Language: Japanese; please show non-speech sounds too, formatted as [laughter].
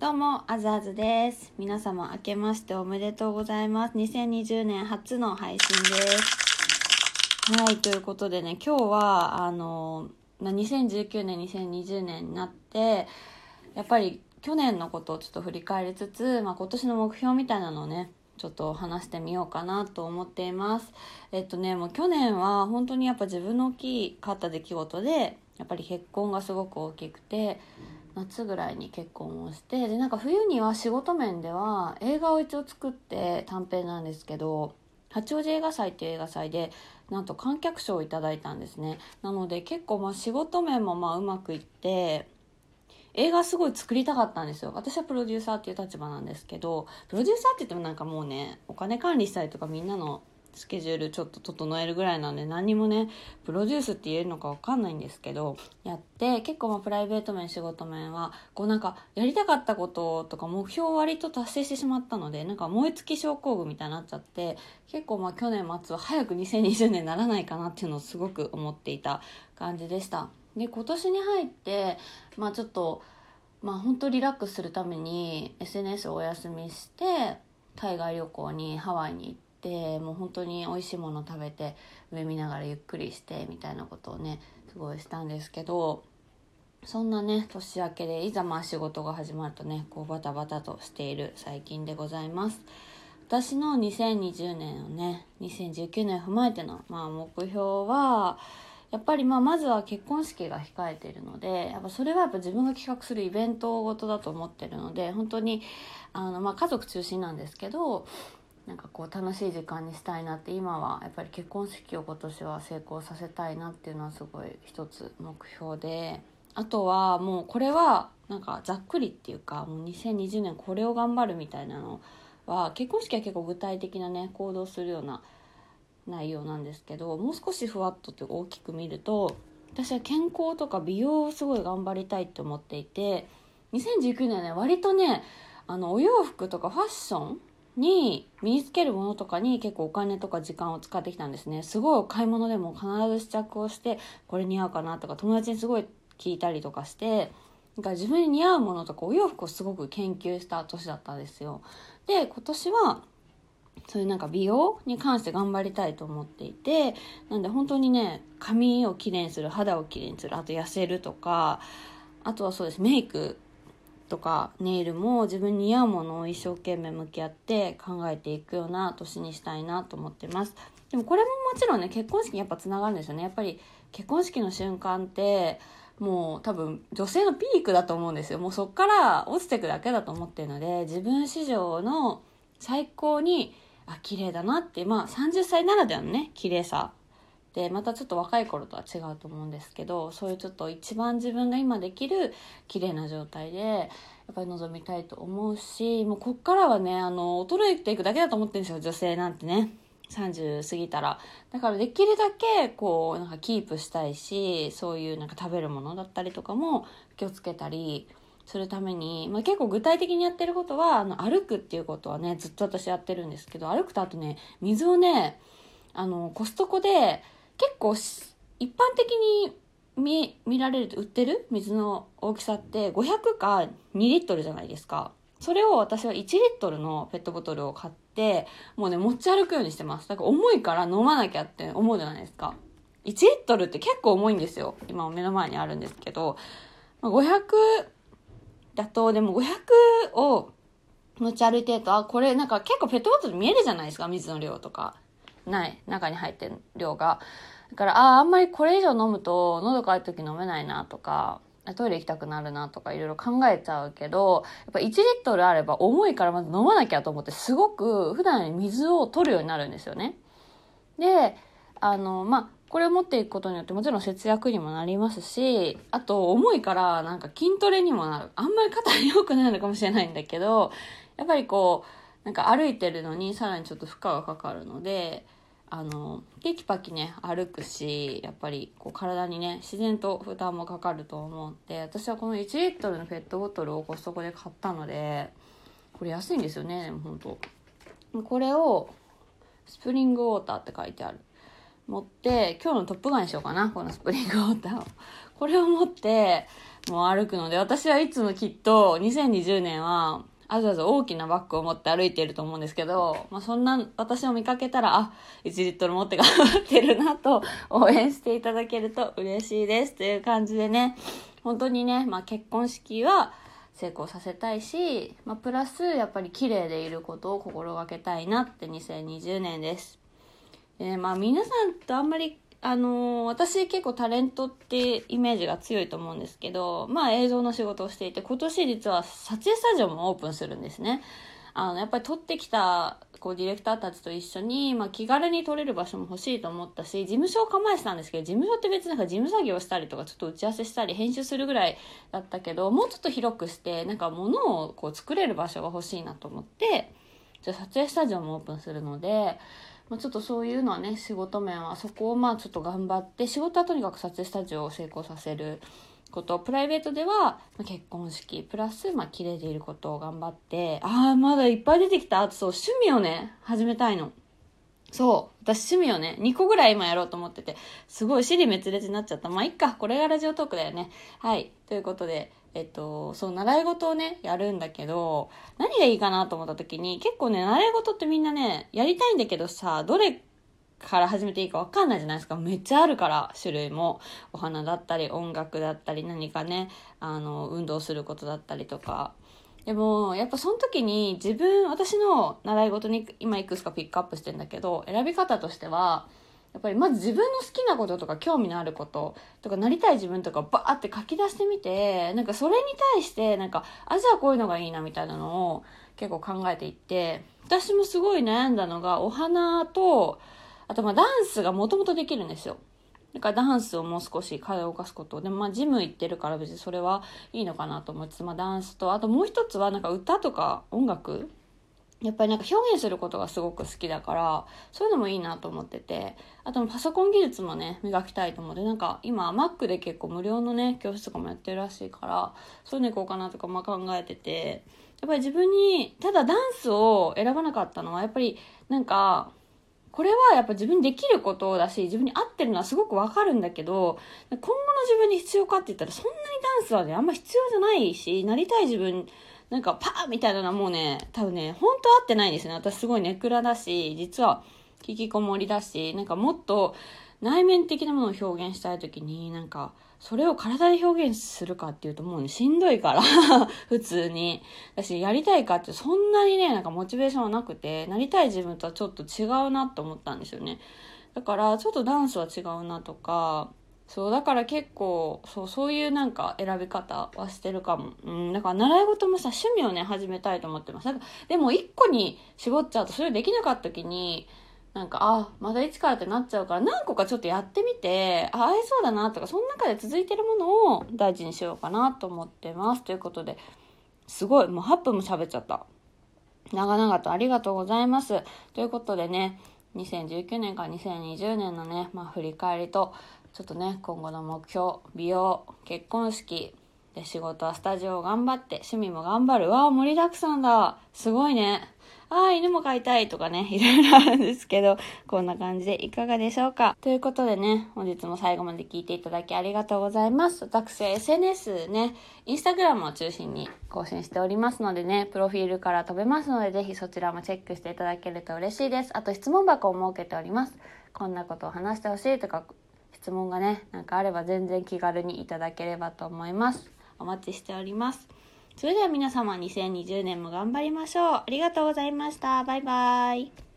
どうも、あずあずです。皆様、明けましておめでとうございます。2020年初の配信です。はい、ということでね、今日は、あの、2019年、2020年になって、やっぱり去年のことをちょっと振り返りつつ、まあ、今年の目標みたいなのをね、ちょっと話してみようかなと思っています。えっとね、もう去年は本当にやっぱ自分の大きかった出来事で、やっぱり結婚がすごく大きくて、夏ぐらいに結婚をしてでなんか冬には仕事面では映画を一応作って短編なんですけど八王子映画祭っていう映画祭でなんと観客賞をいただいたんですね。なので結構まあ仕事面もまあうまくいって映画すごい作りたかったんですよ。私はプロデューサーっていう立場なんですけどプロデューサーって言ってもなんかもうねお金管理したりとかみんなのスケジュールちょっと整えるぐらいなんで何にもねプロデュースって言えるのか分かんないんですけどやって結構まあプライベート面仕事面はこうなんかやりたかったこととか目標を割と達成してしまったのでなんか燃え尽き症候群みたいになっちゃって結構まあ去年末は早く2020年にならないかなっていうのをすごく思っていた感じでした。で今年に入ってまあちょっとまあ本当リラックスするために SNS をお休みして海外旅行にハワイに行って。てもう本当に美味しいもの食べて上見ながらゆっくりしてみたいなことをねすごいしたんですけどそんなね年明けでいざまあ仕事が始まるとねこうバタバタとしている最近でございます。私の2020年をね2019年を踏まえての、まあ、目標はやっぱりまあまずは結婚式が控えているのでやっぱそれはやっぱ自分が企画するイベントごとだと思ってるので本当にあのまあ家族中心なんですけどなんかこう楽しい時間にしたいなって今はやっぱり結婚式を今年は成功させたいなっていうのはすごい一つ目標であとはもうこれはなんかざっくりっていうかもう2020年これを頑張るみたいなのは結婚式は結構具体的なね行動するような内容なんですけどもう少しふわっとって大きく見ると私は健康とか美容をすごい頑張りたいって思っていて2019年はね割とねあのお洋服とかファッションに身につけるものとかに結構お金とか時間を使ってきたんですね。すごい買い物でも必ず試着をしてこれ似合うかなとか友達にすごい聞いたりとかしてなんか自分に似合うものとかお洋服をすごく研究した年だったんですよ。で今年はそういうなんか美容に関して頑張りたいと思っていてなんで本当にね髪をきれいにする肌をきれいにするあと痩せるとかあとはそうですメイクとかネイルも自分に似合うものを一生懸命向き合って考えていくような年にしたいなと思ってます。でもこれももちろんね結婚式にやっぱつながるんですよね。やっぱり結婚式の瞬間ってもう多分女性のピークだと思うんですよ。もうそっから落ちていくだけだと思ってるので自分史上の最高にあ綺麗だなってまあ30歳ならではのね綺麗さ。でまたちょっと若い頃とは違うと思うんですけどそういうちょっと一番自分が今できる綺麗な状態でやっぱり望みたいと思うしもうこっからはねあの衰えていくだけだと思ってるんですよ女性なんてね。30過ぎたら。だからできるだけこうなんかキープしたいしそういうなんか食べるものだったりとかも気をつけたりするために、まあ、結構具体的にやってることはあの歩くっていうことはねずっと私やってるんですけど歩くとあとね水をねあのコストコで結構一般的に見見られると売ってる？水の大きさって500か2リットルじゃないですか。それを私は1リットルのペットボトルを買ってもうね持ち歩くようにしてます。だから重いから飲まなきゃって思うじゃないですか。1リットルって結構重いんですよ。今目の前にあるんですけど。500だとでも500を持ち歩いてるとあこれなんか結構ペットボトル見えるじゃないですか水の量とか。ない中に入ってる量がだからあああんまりこれ以上飲むと喉乾いた時飲めないなとかトイレ行きたくなるなとかいろいろ考えちゃうけどやっぱ1リットルあれば重いからまず飲まなきゃと思ってすごく普段水を取るようになるんですよね。であのまあこれを持っていくことによってもちろん節約にもなりますしあと重いからなんか筋トレにもなるあんまり肩に良くないのかもしれないんだけどやっぱりこうなんか歩いてるのにさらにちょっと負荷がかかるのであのテキパキね歩くしやっぱりこう体にね自然と負担もかかると思って私はこの1リットルのペットボトルをコストコで買ったのでこれ安いんですよねでも本当。これをスプリングウォーターって書いてある。持って今日のトップガンにしようかなこのスプリングウォーターを。これを持ってもう歩くので、私はいつもきっと2020年は、あずあず大きなバッグを持って歩いていると思うんですけど、まあ、そんな私を見かけたら、あ、1リットル持って頑張ってるなと [laughs] 応援していただけると嬉しいですという感じでね、本当にね、まあ、結婚式は成功させたいし、まあ、プラスやっぱり綺麗でいることを心がけたいなって2020年です。えー、まあ皆さんとあんまりあのー、私結構タレントってイメージが強いと思うんですけど、まあ映像の仕事をしていて、今年実は撮影スタジオもオープンするんですね。あの、やっぱり撮ってきた、こう、ディレクターたちと一緒に、まあ気軽に撮れる場所も欲しいと思ったし、事務所を構えてたんですけど、事務所って別になんか事務作業したりとか、ちょっと打ち合わせしたり、編集するぐらいだったけど、もうちょっと広くして、なんか物をこう作れる場所が欲しいなと思って、じゃ撮影スタジオもオープンするので、まあ、ちょっとそういうのはね仕事面はそこをまあちょっと頑張って仕事はとにかく撮影スタジオを成功させること。プライベートでは結婚式プラスまあ綺麗でいることを頑張ってああまだいっぱい出てきた。あとそう趣味をね始めたいの。そう。私趣味をね2個ぐらい今やろうと思っててすごい尻滅裂になっちゃった。まあいっか。これがラジオトークだよね。はい。ということでえっと、そう、習い事をね、やるんだけど、何がいいかなと思った時に、結構ね、習い事ってみんなね、やりたいんだけどさ、どれから始めていいかわかんないじゃないですか。めっちゃあるから、種類も。お花だったり、音楽だったり、何かね、あの、運動することだったりとか。でも、やっぱその時に自分、私の習い事に今いくつかピックアップしてんだけど、選び方としては、やっぱりまず自分の好きなこととか興味のあることとかなりたい自分とかバーって書き出してみてなんかそれに対してなんかあじゃあこういうのがいいなみたいなのを結構考えていって私もすごい悩んだのがお花とあとまあダンスがもともとできるんですよ。だからダンスをもう少し体を動かすこと。でもまあジム行ってるから別にそれはいいのかなと思いつつ、まあ、ダンスとあともう一つはなんか歌とか音楽やっぱりなんか表現することがすごく好きだから、そういうのもいいなと思ってて、あとパソコン技術もね、磨きたいと思って、なんか今 Mac で結構無料のね、教室とかもやってるらしいから、そういうの行こうかなとかまあ考えてて、やっぱり自分に、ただダンスを選ばなかったのは、やっぱりなんか、これはやっぱ自分にできることだし、自分に合ってるのはすごくわかるんだけど、今後の自分に必要かって言ったら、そんなにダンスはね、あんま必要じゃないし、なりたい自分、なんかパーみたいなのはもうね、多分ね、本当合ってないんですね。私すごいネクラだし、実は引きこもりだし、なんかもっと内面的なものを表現したい時に、なんか、それを体で表現するかっていうともうね、しんどいから [laughs] 普通に。私、やりたいかってそんなにね、なんかモチベーションはなくて、なりたい自分とはちょっと違うなって思ったんですよね。だから、ちょっとダンスは違うなとか、そう、だから結構、そう、そういうなんか選び方はしてるかも。うん、だから習い事もさ、趣味をね、始めたいと思ってます。かでも一個に絞っちゃうと、それできなかった時に、なんか、あ、また一からってなっちゃうから、何個かちょっとやってみて、あ、合いそうだなとか、その中で続いてるものを大事にしようかなと思ってます。ということで、すごい、もう8分も喋っちゃった。長々とありがとうございます。ということでね、2019年から2020年のね、まあ振り返りと、ちょっとね、今後の目標、美容、結婚式、で、仕事はスタジオを頑張って、趣味も頑張る。わあ、盛りだくさんだ。すごいね。ああ、犬も飼いたいとかね、[laughs] いろいろあるんですけど、こんな感じでいかがでしょうか。ということでね、本日も最後まで聞いていただきありがとうございます。私は SNS ね、インスタグラムを中心に更新しておりますのでね、プロフィールから飛べますので、ぜひそちらもチェックしていただけると嬉しいです。あと質問箱を設けております。こんなことを話してほしいとか、質問がね、なんかあれば全然気軽にいただければと思います。お待ちしております。それでは皆様2020年も頑張りましょう。ありがとうございました。バイバイ。